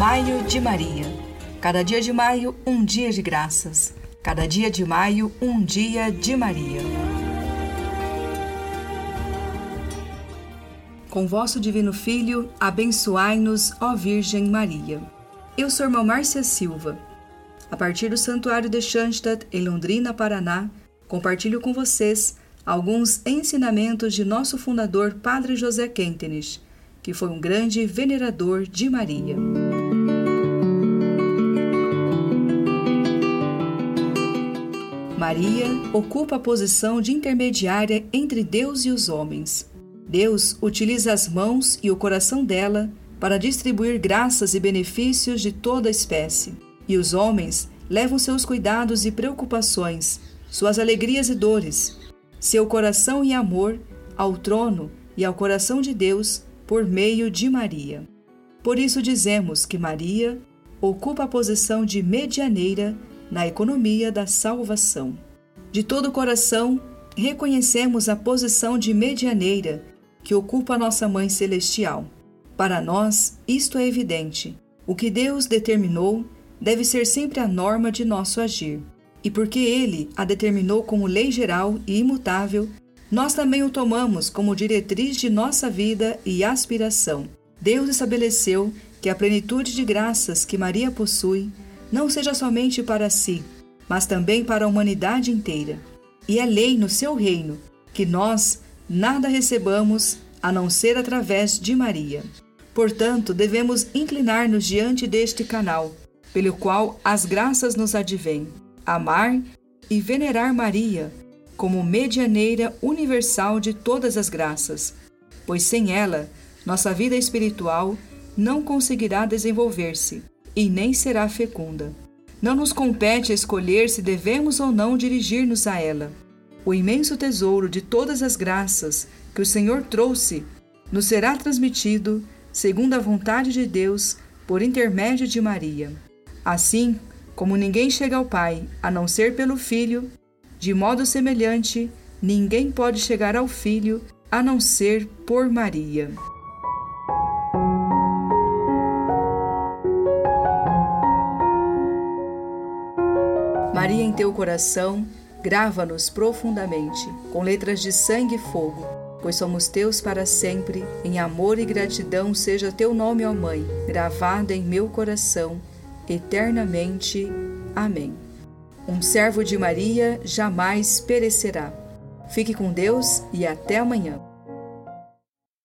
Maio de Maria. Cada dia de maio, um dia de graças. Cada dia de maio, um dia de Maria. Com vosso divino Filho, abençoai-nos, ó Virgem Maria. Eu sou irmã Márcia Silva. A partir do Santuário de Schanstatt, em Londrina, Paraná, compartilho com vocês alguns ensinamentos de nosso fundador, Padre José Kentenich, que foi um grande venerador de Maria. Maria ocupa a posição de intermediária entre Deus e os homens. Deus utiliza as mãos e o coração dela para distribuir graças e benefícios de toda a espécie. E os homens levam seus cuidados e preocupações, suas alegrias e dores, seu coração e amor ao trono e ao coração de Deus por meio de Maria. Por isso dizemos que Maria ocupa a posição de medianeira na economia da salvação. De todo o coração, reconhecemos a posição de medianeira que ocupa a nossa Mãe Celestial. Para nós, isto é evidente. O que Deus determinou deve ser sempre a norma de nosso agir. E porque Ele a determinou como lei geral e imutável, nós também o tomamos como diretriz de nossa vida e aspiração. Deus estabeleceu que a plenitude de graças que Maria possui não seja somente para si, mas também para a humanidade inteira. E é lei no seu reino que nós nada recebamos a não ser através de Maria. Portanto, devemos inclinar-nos diante deste canal, pelo qual as graças nos advêm amar e venerar Maria como medianeira universal de todas as graças, pois sem ela, nossa vida espiritual não conseguirá desenvolver-se e nem será fecunda. Não nos compete escolher se devemos ou não dirigir-nos a ela. O imenso tesouro de todas as graças que o Senhor trouxe nos será transmitido, segundo a vontade de Deus, por intermédio de Maria. Assim, como ninguém chega ao Pai a não ser pelo Filho, de modo semelhante, ninguém pode chegar ao Filho a não ser por Maria. Maria em teu coração, grava-nos profundamente, com letras de sangue e fogo, pois somos teus para sempre. Em amor e gratidão seja teu nome, ó Mãe, gravado em meu coração eternamente. Amém. Um servo de Maria jamais perecerá. Fique com Deus e até amanhã.